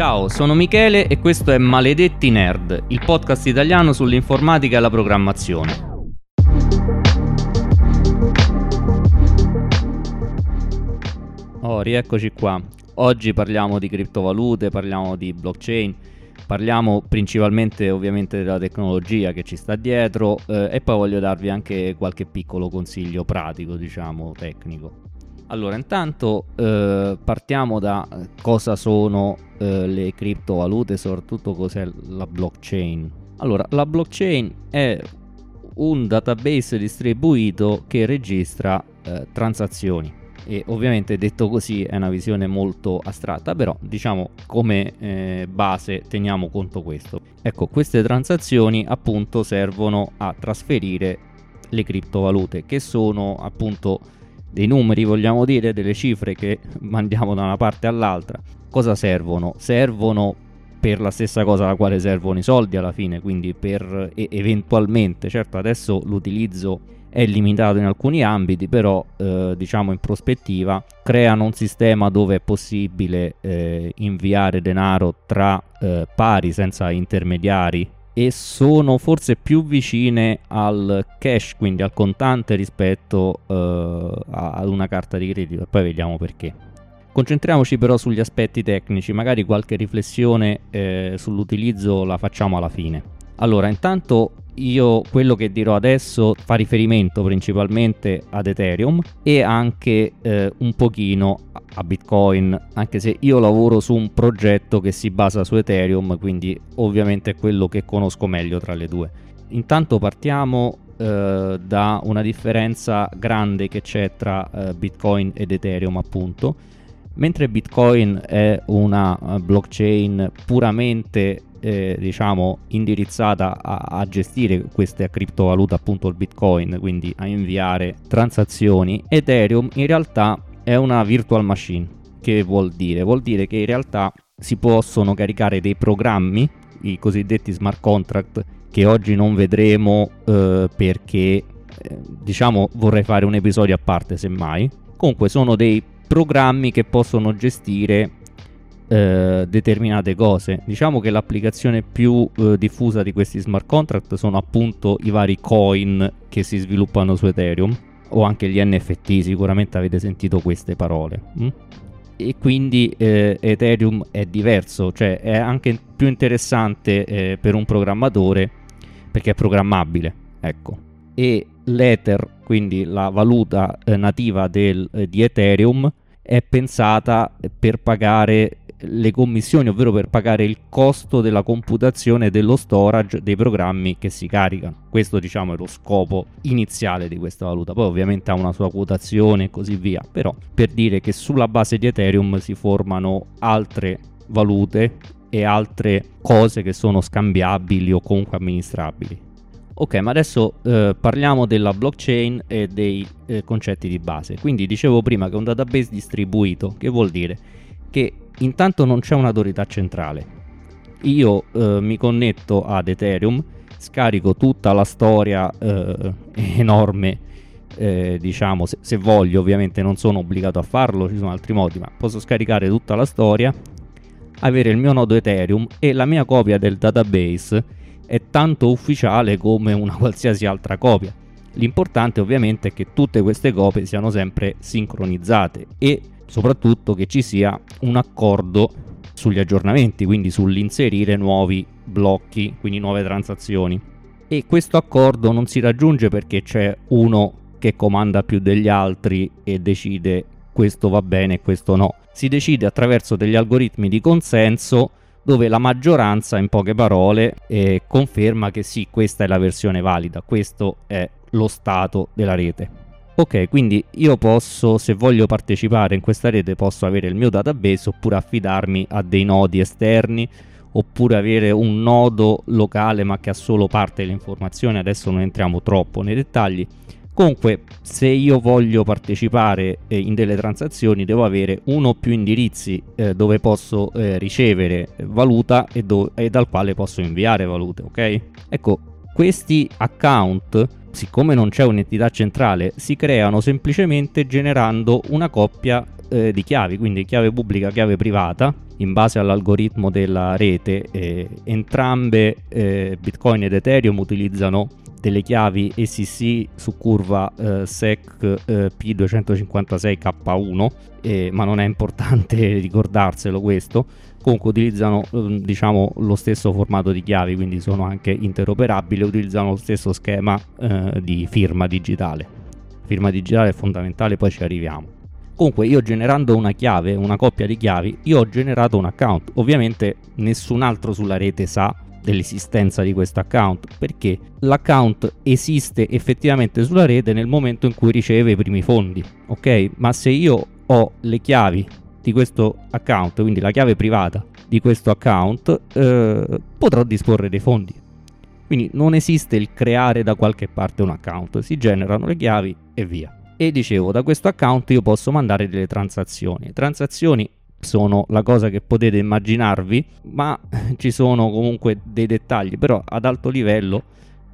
Ciao, sono Michele e questo è Maledetti Nerd, il podcast italiano sull'informatica e la programmazione. Oh, rieccoci qua. Oggi parliamo di criptovalute, parliamo di blockchain, parliamo principalmente ovviamente della tecnologia che ci sta dietro eh, e poi voglio darvi anche qualche piccolo consiglio pratico, diciamo, tecnico. Allora, intanto eh, partiamo da cosa sono eh, le criptovalute, soprattutto cos'è la blockchain. Allora, la blockchain è un database distribuito che registra eh, transazioni e ovviamente detto così è una visione molto astratta, però diciamo come eh, base teniamo conto questo. Ecco, queste transazioni appunto servono a trasferire le criptovalute che sono appunto dei numeri, vogliamo dire, delle cifre che mandiamo da una parte all'altra. Cosa servono? Servono per la stessa cosa alla quale servono i soldi alla fine, quindi per e- eventualmente, certo adesso l'utilizzo è limitato in alcuni ambiti, però eh, diciamo in prospettiva creano un sistema dove è possibile eh, inviare denaro tra eh, pari senza intermediari e sono forse più vicine al cash, quindi al contante rispetto uh, ad una carta di credito e poi vediamo perché. Concentriamoci però sugli aspetti tecnici, magari qualche riflessione eh, sull'utilizzo la facciamo alla fine. Allora, intanto io quello che dirò adesso fa riferimento principalmente ad Ethereum e anche eh, un pochino a Bitcoin, anche se io lavoro su un progetto che si basa su Ethereum, quindi ovviamente è quello che conosco meglio tra le due. Intanto partiamo eh, da una differenza grande che c'è tra eh, Bitcoin ed Ethereum, appunto. Mentre Bitcoin è una uh, blockchain puramente eh, diciamo indirizzata a, a, gestire queste criptovalute appunto il bitcoin quindi a inviare transazioni ethereum in realtà è una virtual machine. Che vuol dire? Vuol dire che in realtà si possono caricare dei programmi i cosiddetti smart contract che oggi non vedremo eh, perché eh, diciamo vorrei fare un episodio a parte semmai. Comunque sono dei programmi che possono gestire eh, determinate cose. Diciamo che l'applicazione più eh, diffusa di questi smart contract sono appunto i vari coin che si sviluppano su Ethereum o anche gli NFT, sicuramente avete sentito queste parole. Hm? E quindi eh, Ethereum è diverso, cioè è anche più interessante eh, per un programmatore perché è programmabile, ecco. E l'Ether, quindi la valuta eh, nativa del, eh, di Ethereum, è pensata per pagare le commissioni, ovvero per pagare il costo della computazione e dello storage dei programmi che si caricano. Questo diciamo è lo scopo iniziale di questa valuta. Poi ovviamente ha una sua quotazione e così via, però per dire che sulla base di Ethereum si formano altre valute e altre cose che sono scambiabili o comunque amministrabili. Ok, ma adesso eh, parliamo della blockchain e dei eh, concetti di base. Quindi dicevo prima che è un database distribuito, che vuol dire che intanto non c'è un'autorità centrale. Io eh, mi connetto ad Ethereum, scarico tutta la storia eh, enorme, eh, diciamo, se, se, voglio, ovviamente non sono obbligato a farlo, ci sono altri modi, ma posso scaricare tutta la storia, avere il mio nodo Ethereum e la mia copia del database è tanto ufficiale come una qualsiasi altra copia. L'importante ovviamente è che tutte queste copie siano sempre sincronizzate e soprattutto che ci sia un accordo sugli aggiornamenti, quindi sull'inserire nuovi blocchi, quindi nuove transazioni. E questo accordo non si raggiunge perché c'è uno che comanda più degli altri e decide questo va bene e questo no. Si decide attraverso degli algoritmi di consenso dove la maggioranza, in poche parole, eh, conferma che sì, questa è la versione valida, questo è lo stato della rete. Ok, quindi io posso, se voglio partecipare in questa rete, posso avere il mio database oppure affidarmi a dei nodi esterni oppure avere un nodo locale ma che ha solo parte delle informazioni. Adesso non entriamo troppo nei dettagli. Comunque, se io voglio partecipare eh, in delle transazioni, devo avere uno o più indirizzi eh, dove posso eh, ricevere valuta e, do- e dal quale posso inviare valute, ok? Ecco, questi account siccome non c'è un'entità centrale, si creano semplicemente generando una coppia eh, di chiavi, quindi chiave pubblica, chiave privata, in base all'algoritmo della rete. Eh, entrambe eh, Bitcoin ed Ethereum utilizzano delle chiavi SEC su curva eh, SEC eh, P256K1, eh, ma non è importante ricordarselo questo. Comunque utilizzano ehm, diciamo lo stesso formato di chiavi, quindi sono anche interoperabili, utilizzano lo stesso schema eh, di firma digitale. Firma digitale è fondamentale, poi ci arriviamo. Comunque io generando una chiave, una coppia di chiavi, io ho generato un account. Ovviamente nessun altro sulla rete sa dell'esistenza di questo account perché l'account esiste effettivamente sulla rete nel momento in cui riceve i primi fondi ok? Ma se io ho le chiavi di questo account quindi la chiave privata di questo account eh, potrò disporre dei fondi. Quindi non esiste il creare da qualche parte un account si generano le chiavi e via. E dicevo da questo account io posso mandare delle transazioni. Transazioni sono la cosa che potete immaginarvi, ma ci sono comunque dei dettagli, però ad alto livello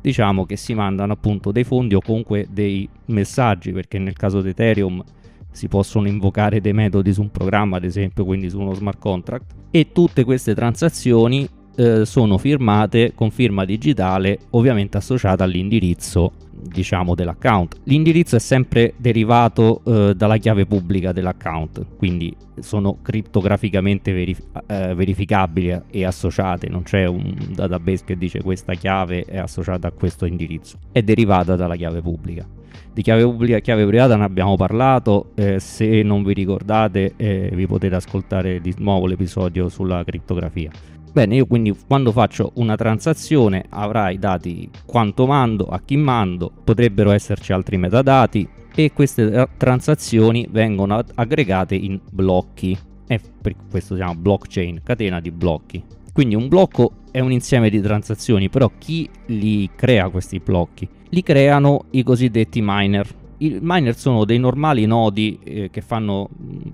diciamo che si mandano appunto dei fondi o comunque dei messaggi, perché nel caso di Ethereum si possono invocare dei metodi su un programma, ad esempio, quindi su uno smart contract, e tutte queste transazioni eh, sono firmate con firma digitale, ovviamente associata all'indirizzo diciamo dell'account. L'indirizzo è sempre derivato eh, dalla chiave pubblica dell'account, quindi sono criptograficamente verif- eh, verificabili e associate, non c'è un database che dice questa chiave è associata a questo indirizzo, è derivata dalla chiave pubblica. Di chiave pubblica e chiave privata ne abbiamo parlato, eh, se non vi ricordate eh, vi potete ascoltare di nuovo l'episodio sulla criptografia. Bene, io quindi quando faccio una transazione avrai dati quanto mando, a chi mando, potrebbero esserci altri metadati e queste transazioni vengono aggregate in blocchi e per questo si chiama blockchain, catena di blocchi. Quindi un blocco è un insieme di transazioni, però chi li crea questi blocchi? Li creano i cosiddetti miner. I miner sono dei normali nodi eh, che fanno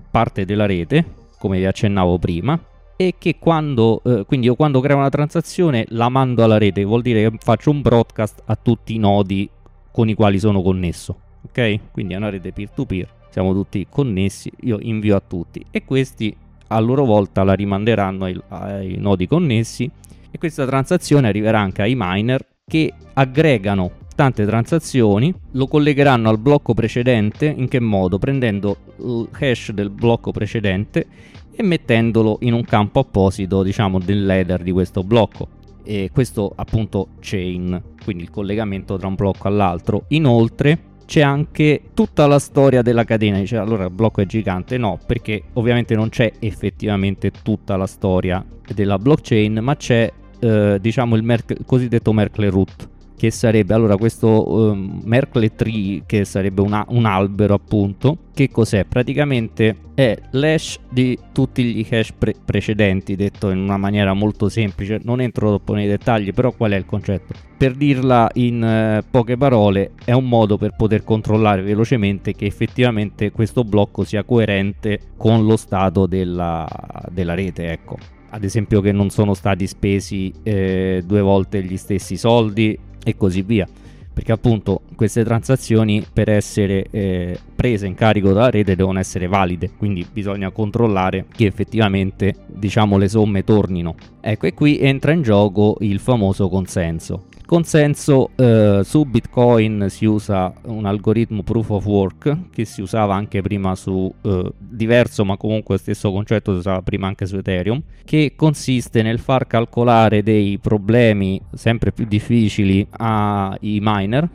parte della rete, come vi accennavo prima, e che quando, eh, quindi io quando creo una transazione la mando alla rete, vuol dire che faccio un broadcast a tutti i nodi con i quali sono connesso, ok? Quindi è una rete peer-to-peer, siamo tutti connessi, io invio a tutti e questi a loro volta la rimanderanno ai, ai nodi connessi e questa transazione arriverà anche ai miner che aggregano tante transazioni, lo collegheranno al blocco precedente, in che modo? Prendendo il hash del blocco precedente e mettendolo in un campo apposito, diciamo, dell'header di questo blocco. E questo appunto chain, quindi il collegamento tra un blocco all'altro. Inoltre c'è anche tutta la storia della catena. Dice allora il blocco è gigante? No, perché ovviamente non c'è effettivamente tutta la storia della blockchain, ma c'è eh, diciamo il, il cosiddetto Merkle root che sarebbe allora questo um, Merkle Tree, che sarebbe una, un albero appunto. Che cos'è? Praticamente è l'hash di tutti gli hash pre- precedenti, detto in una maniera molto semplice. Non entro troppo nei dettagli, però qual è il concetto? Per dirla in uh, poche parole, è un modo per poter controllare velocemente che effettivamente questo blocco sia coerente con lo stato della, della rete, ecco ad esempio che non sono stati spesi eh, due volte gli stessi soldi e così via. Perché appunto queste transazioni per essere eh, prese in carico dalla rete devono essere valide, quindi bisogna controllare che effettivamente diciamo le somme tornino. Ecco, e qui entra in gioco il famoso consenso consenso eh, su Bitcoin si usa un algoritmo proof of work che si usava anche prima su eh, diverso ma comunque lo stesso concetto si usava prima anche su Ethereum che consiste nel far calcolare dei problemi sempre più difficili ai miner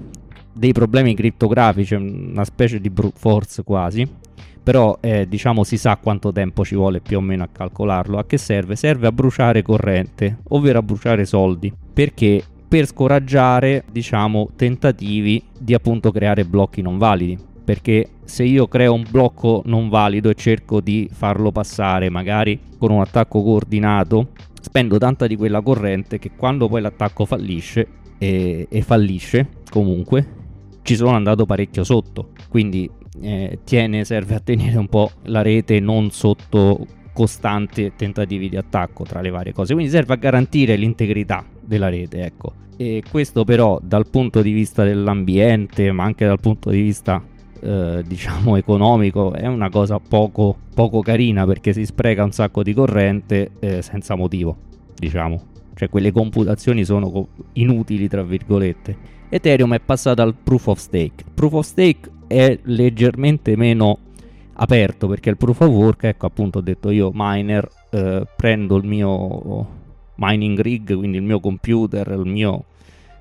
dei problemi criptografici una specie di brute force quasi però eh, diciamo si sa quanto tempo ci vuole più o meno a calcolarlo. A che serve? Serve a bruciare corrente, ovvero a bruciare soldi, perché per scoraggiare, diciamo, tentativi di appunto creare blocchi non validi. Perché se io creo un blocco non valido e cerco di farlo passare magari con un attacco coordinato, spendo tanta di quella corrente che quando poi l'attacco fallisce e, e fallisce comunque ci sono andato parecchio sotto. Quindi eh, tiene, serve a tenere un po' la rete non sotto costanti tentativi di attacco tra le varie cose. Quindi serve a garantire l'integrità della rete, ecco. E questo però dal punto di vista dell'ambiente, ma anche dal punto di vista eh, diciamo economico è una cosa poco, poco, carina perché si spreca un sacco di corrente eh, senza motivo, diciamo. Cioè quelle computazioni sono inutili, tra virgolette. Ethereum è passato al proof of stake. Proof of stake è leggermente meno aperto perché il proof of work, ecco appunto ho detto io miner, eh, prendo il mio mining rig, quindi il mio computer, il mio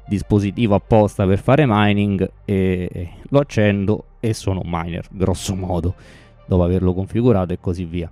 dispositivo apposta per fare mining e lo accendo e sono un miner, grosso modo, dopo averlo configurato e così via.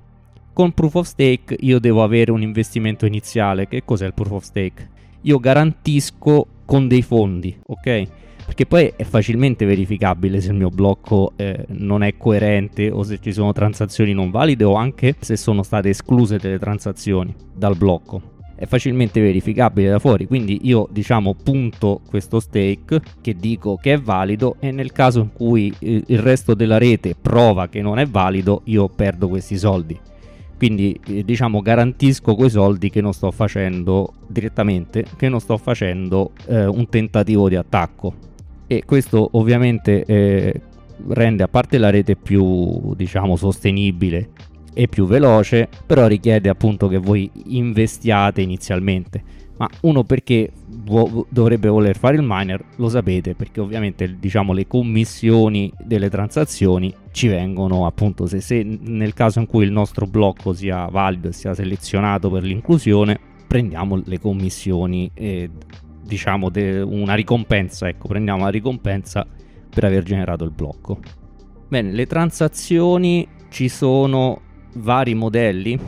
Con proof of stake io devo avere un investimento iniziale. Che cos'è il proof of stake? Io garantisco con dei fondi, ok? Perché poi è facilmente verificabile se il mio blocco eh, non è coerente o se ci sono transazioni non valide o anche se sono state escluse delle transazioni dal blocco è facilmente verificabile da fuori. Quindi io diciamo punto questo stake che dico che è valido e nel caso in cui il resto della rete prova che non è valido io perdo questi soldi. Quindi eh, diciamo garantisco quei soldi che non sto facendo direttamente che non sto facendo eh, un tentativo di attacco. E questo ovviamente eh, rende a parte la rete più diciamo sostenibile e più veloce, però richiede appunto che voi investiate inizialmente. Ma uno perché vo- dovrebbe voler fare il miner lo sapete perché ovviamente diciamo le commissioni delle transazioni ci vengono appunto se, se nel caso in cui il nostro blocco sia valido e sia selezionato per l'inclusione prendiamo le commissioni e diciamo de- una ricompensa ecco prendiamo la ricompensa per aver generato il blocco bene le transazioni ci sono vari modelli,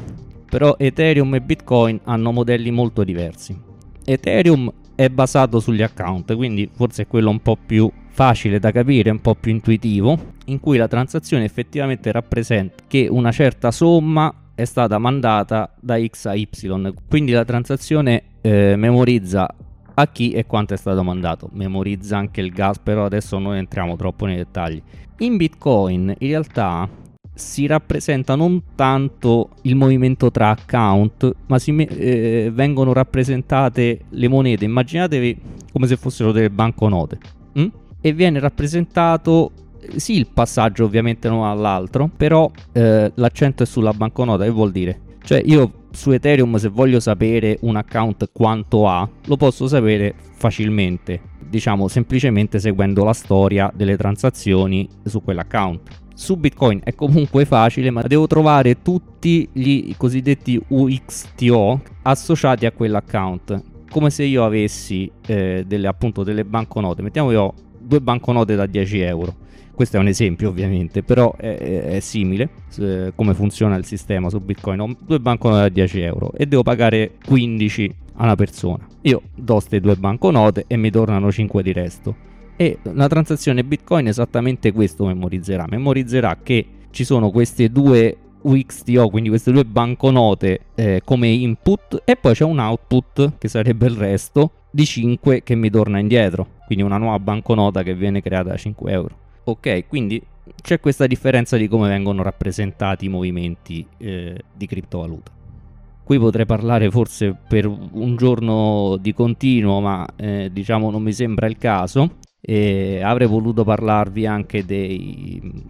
però Ethereum e Bitcoin hanno modelli molto diversi. Ethereum è basato sugli account, quindi forse è quello un po' più facile da capire, un po' più intuitivo, in cui la transazione effettivamente rappresenta che una certa somma è stata mandata da X a Y, quindi la transazione eh, memorizza a chi e quanto è stato mandato, memorizza anche il gas, però adesso non entriamo troppo nei dettagli. In Bitcoin in realtà si rappresenta non tanto il movimento tra account, ma si, eh, vengono rappresentate le monete. Immaginatevi come se fossero delle banconote. Hm? E viene rappresentato eh, sì il passaggio ovviamente non all'altro, però eh, l'accento è sulla banconota. Che vuol dire? Cioè io su Ethereum se voglio sapere un account quanto ha, lo posso sapere facilmente, diciamo semplicemente seguendo la storia delle transazioni su quell'account su Bitcoin è comunque facile, ma devo trovare tutti gli cosiddetti UXTO associati a quell'account. Come se io avessi eh, delle, appunto delle banconote. Mettiamo io due banconote da 10 euro. Questo è un esempio ovviamente, però è, è simile eh, come funziona il sistema su Bitcoin. Ho due banconote da 10 euro e devo pagare 15 a una persona. Io do queste due banconote e mi tornano 5 di resto e la transazione Bitcoin esattamente questo memorizzerà. Memorizzerà che ci sono queste due UXTO, quindi queste due banconote eh, come input e poi c'è un output che sarebbe il resto di 5 che mi torna indietro, quindi una nuova banconota che viene creata da 5 euro. Ok, quindi c'è questa differenza di come vengono rappresentati i movimenti eh, di criptovaluta. Qui potrei parlare forse per un giorno di continuo, ma eh, diciamo non mi sembra il caso. E avrei voluto parlarvi anche dei,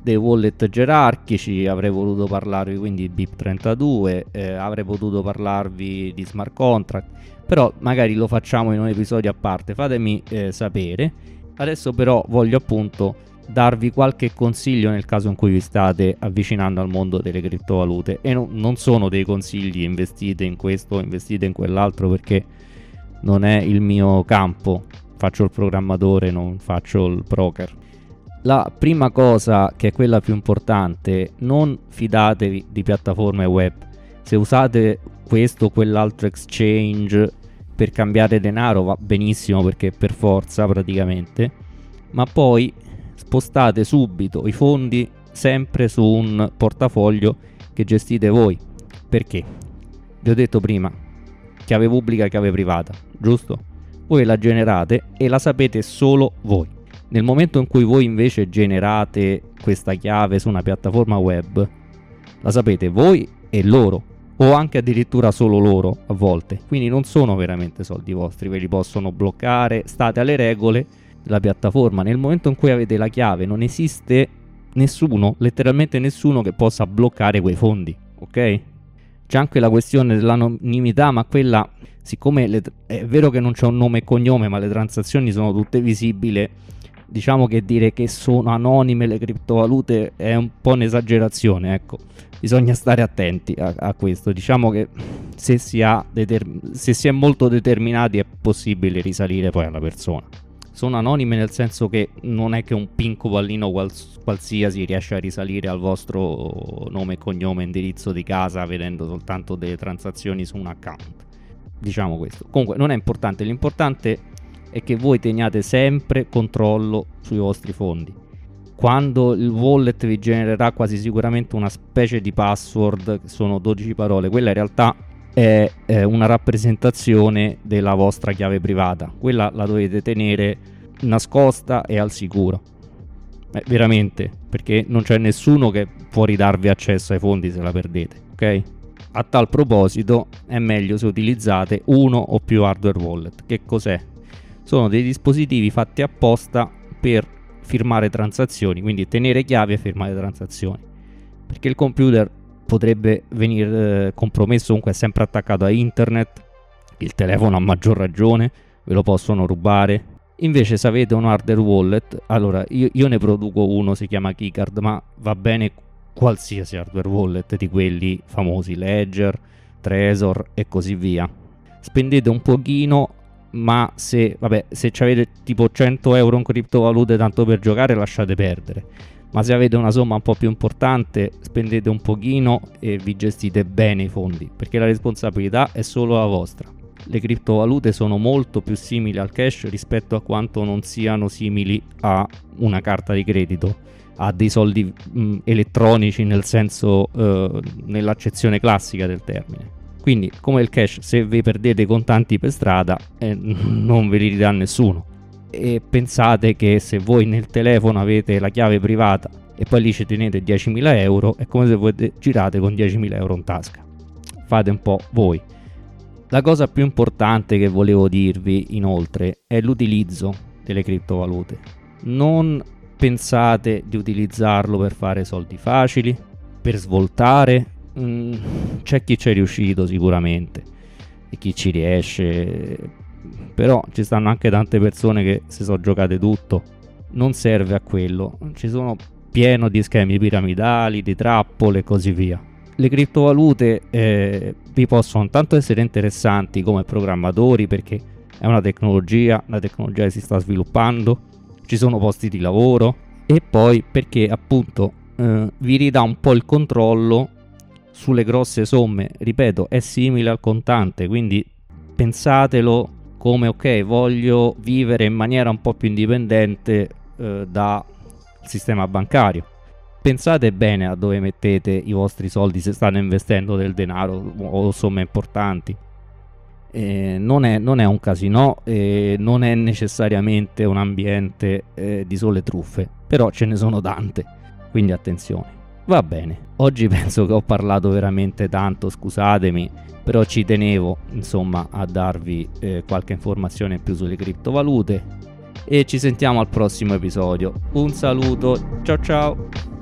dei wallet gerarchici, avrei voluto parlarvi quindi di BIP32, eh, avrei potuto parlarvi di smart contract, però magari lo facciamo in un episodio a parte, fatemi eh, sapere. Adesso però voglio appunto darvi qualche consiglio nel caso in cui vi state avvicinando al mondo delle criptovalute e no, non sono dei consigli investite in questo, investite in quell'altro perché non è il mio campo faccio il programmatore, non faccio il broker. La prima cosa, che è quella più importante, non fidatevi di piattaforme web. Se usate questo o quell'altro exchange per cambiare denaro va benissimo perché per forza praticamente, ma poi spostate subito i fondi sempre su un portafoglio che gestite voi. Perché? Vi ho detto prima, chiave pubblica, chiave privata, giusto? Voi la generate e la sapete solo voi. Nel momento in cui voi invece generate questa chiave su una piattaforma web, la sapete voi e loro, o anche addirittura solo loro a volte. Quindi non sono veramente soldi vostri, ve li possono bloccare, state alle regole, della piattaforma. Nel momento in cui avete la chiave non esiste nessuno, letteralmente nessuno che possa bloccare quei fondi, ok? C'è anche la questione dell'anonimità, ma quella, siccome le, è vero che non c'è un nome e cognome, ma le transazioni sono tutte visibili, diciamo che dire che sono anonime le criptovalute è un po' un'esagerazione, ecco. Bisogna stare attenti a, a questo. Diciamo che se si, determ- se si è molto determinati è possibile risalire poi alla persona sono anonime nel senso che non è che un pinco pallino quals- qualsiasi riesce a risalire al vostro nome, cognome, indirizzo di casa vedendo soltanto delle transazioni su un account. Diciamo questo. Comunque non è importante, l'importante è che voi teniate sempre controllo sui vostri fondi. Quando il wallet vi genererà quasi sicuramente una specie di password, che sono 12 parole, quella in realtà è, è una rappresentazione della vostra chiave privata. Quella la dovete tenere nascosta e al sicuro. Eh, veramente, perché non c'è nessuno che può ridarvi accesso ai fondi se la perdete, ok? A tal proposito è meglio se utilizzate uno o più hardware wallet. Che cos'è? Sono dei dispositivi fatti apposta per firmare transazioni, quindi tenere chiavi e firmare transazioni. Perché il computer potrebbe venire eh, compromesso, comunque è sempre attaccato a internet, il telefono a maggior ragione, ve lo possono rubare. Invece se avete un hardware wallet, allora io, io ne produco uno, si chiama Keycard, ma va bene qualsiasi hardware wallet di quelli famosi, Ledger, Trezor e così via. Spendete un pochino, ma se, vabbè, se avete tipo 100 euro in criptovalute tanto per giocare, lasciate perdere ma se avete una somma un po' più importante spendete un pochino e vi gestite bene i fondi, perché la responsabilità è solo la vostra. Le criptovalute sono molto più simili al cash rispetto a quanto non siano simili a una carta di credito, a dei soldi mh, elettronici nel senso uh, nell'accezione classica del termine. Quindi, come il cash, se vi perdete contanti per strada, eh, non ve li ridà nessuno e pensate che se voi nel telefono avete la chiave privata e poi lì ci tenete 10.000 euro, è come se voi girate con 10.000 euro in tasca. Fate un po' voi. La cosa più importante che volevo dirvi inoltre è l'utilizzo delle criptovalute. Non pensate di utilizzarlo per fare soldi facili, per svoltare. Mm, c'è chi ci è riuscito sicuramente e chi ci riesce però ci stanno anche tante persone che si sono giocate tutto. Non serve a quello. Ci sono pieno di schemi piramidali, di trappole e così via. Le criptovalute eh, vi possono tanto essere interessanti come programmatori perché è una tecnologia, la tecnologia si sta sviluppando, ci sono posti di lavoro e poi perché appunto eh, vi ridà un po' il controllo sulle grosse somme. Ripeto, è simile al contante, quindi pensatelo come ok voglio vivere in maniera un po' più indipendente eh, dal sistema bancario. Pensate bene a dove mettete i vostri soldi se state investendo del denaro o somme importanti. Eh, non, è, non, è, un casino, eh, non è necessariamente un ambiente eh, di sole truffe, però ce ne sono tante, quindi attenzione. Va bene, oggi penso che ho parlato veramente tanto, scusatemi, però ci tenevo insomma a darvi eh, qualche informazione in più sulle criptovalute e ci sentiamo al prossimo episodio. Un saluto, ciao ciao!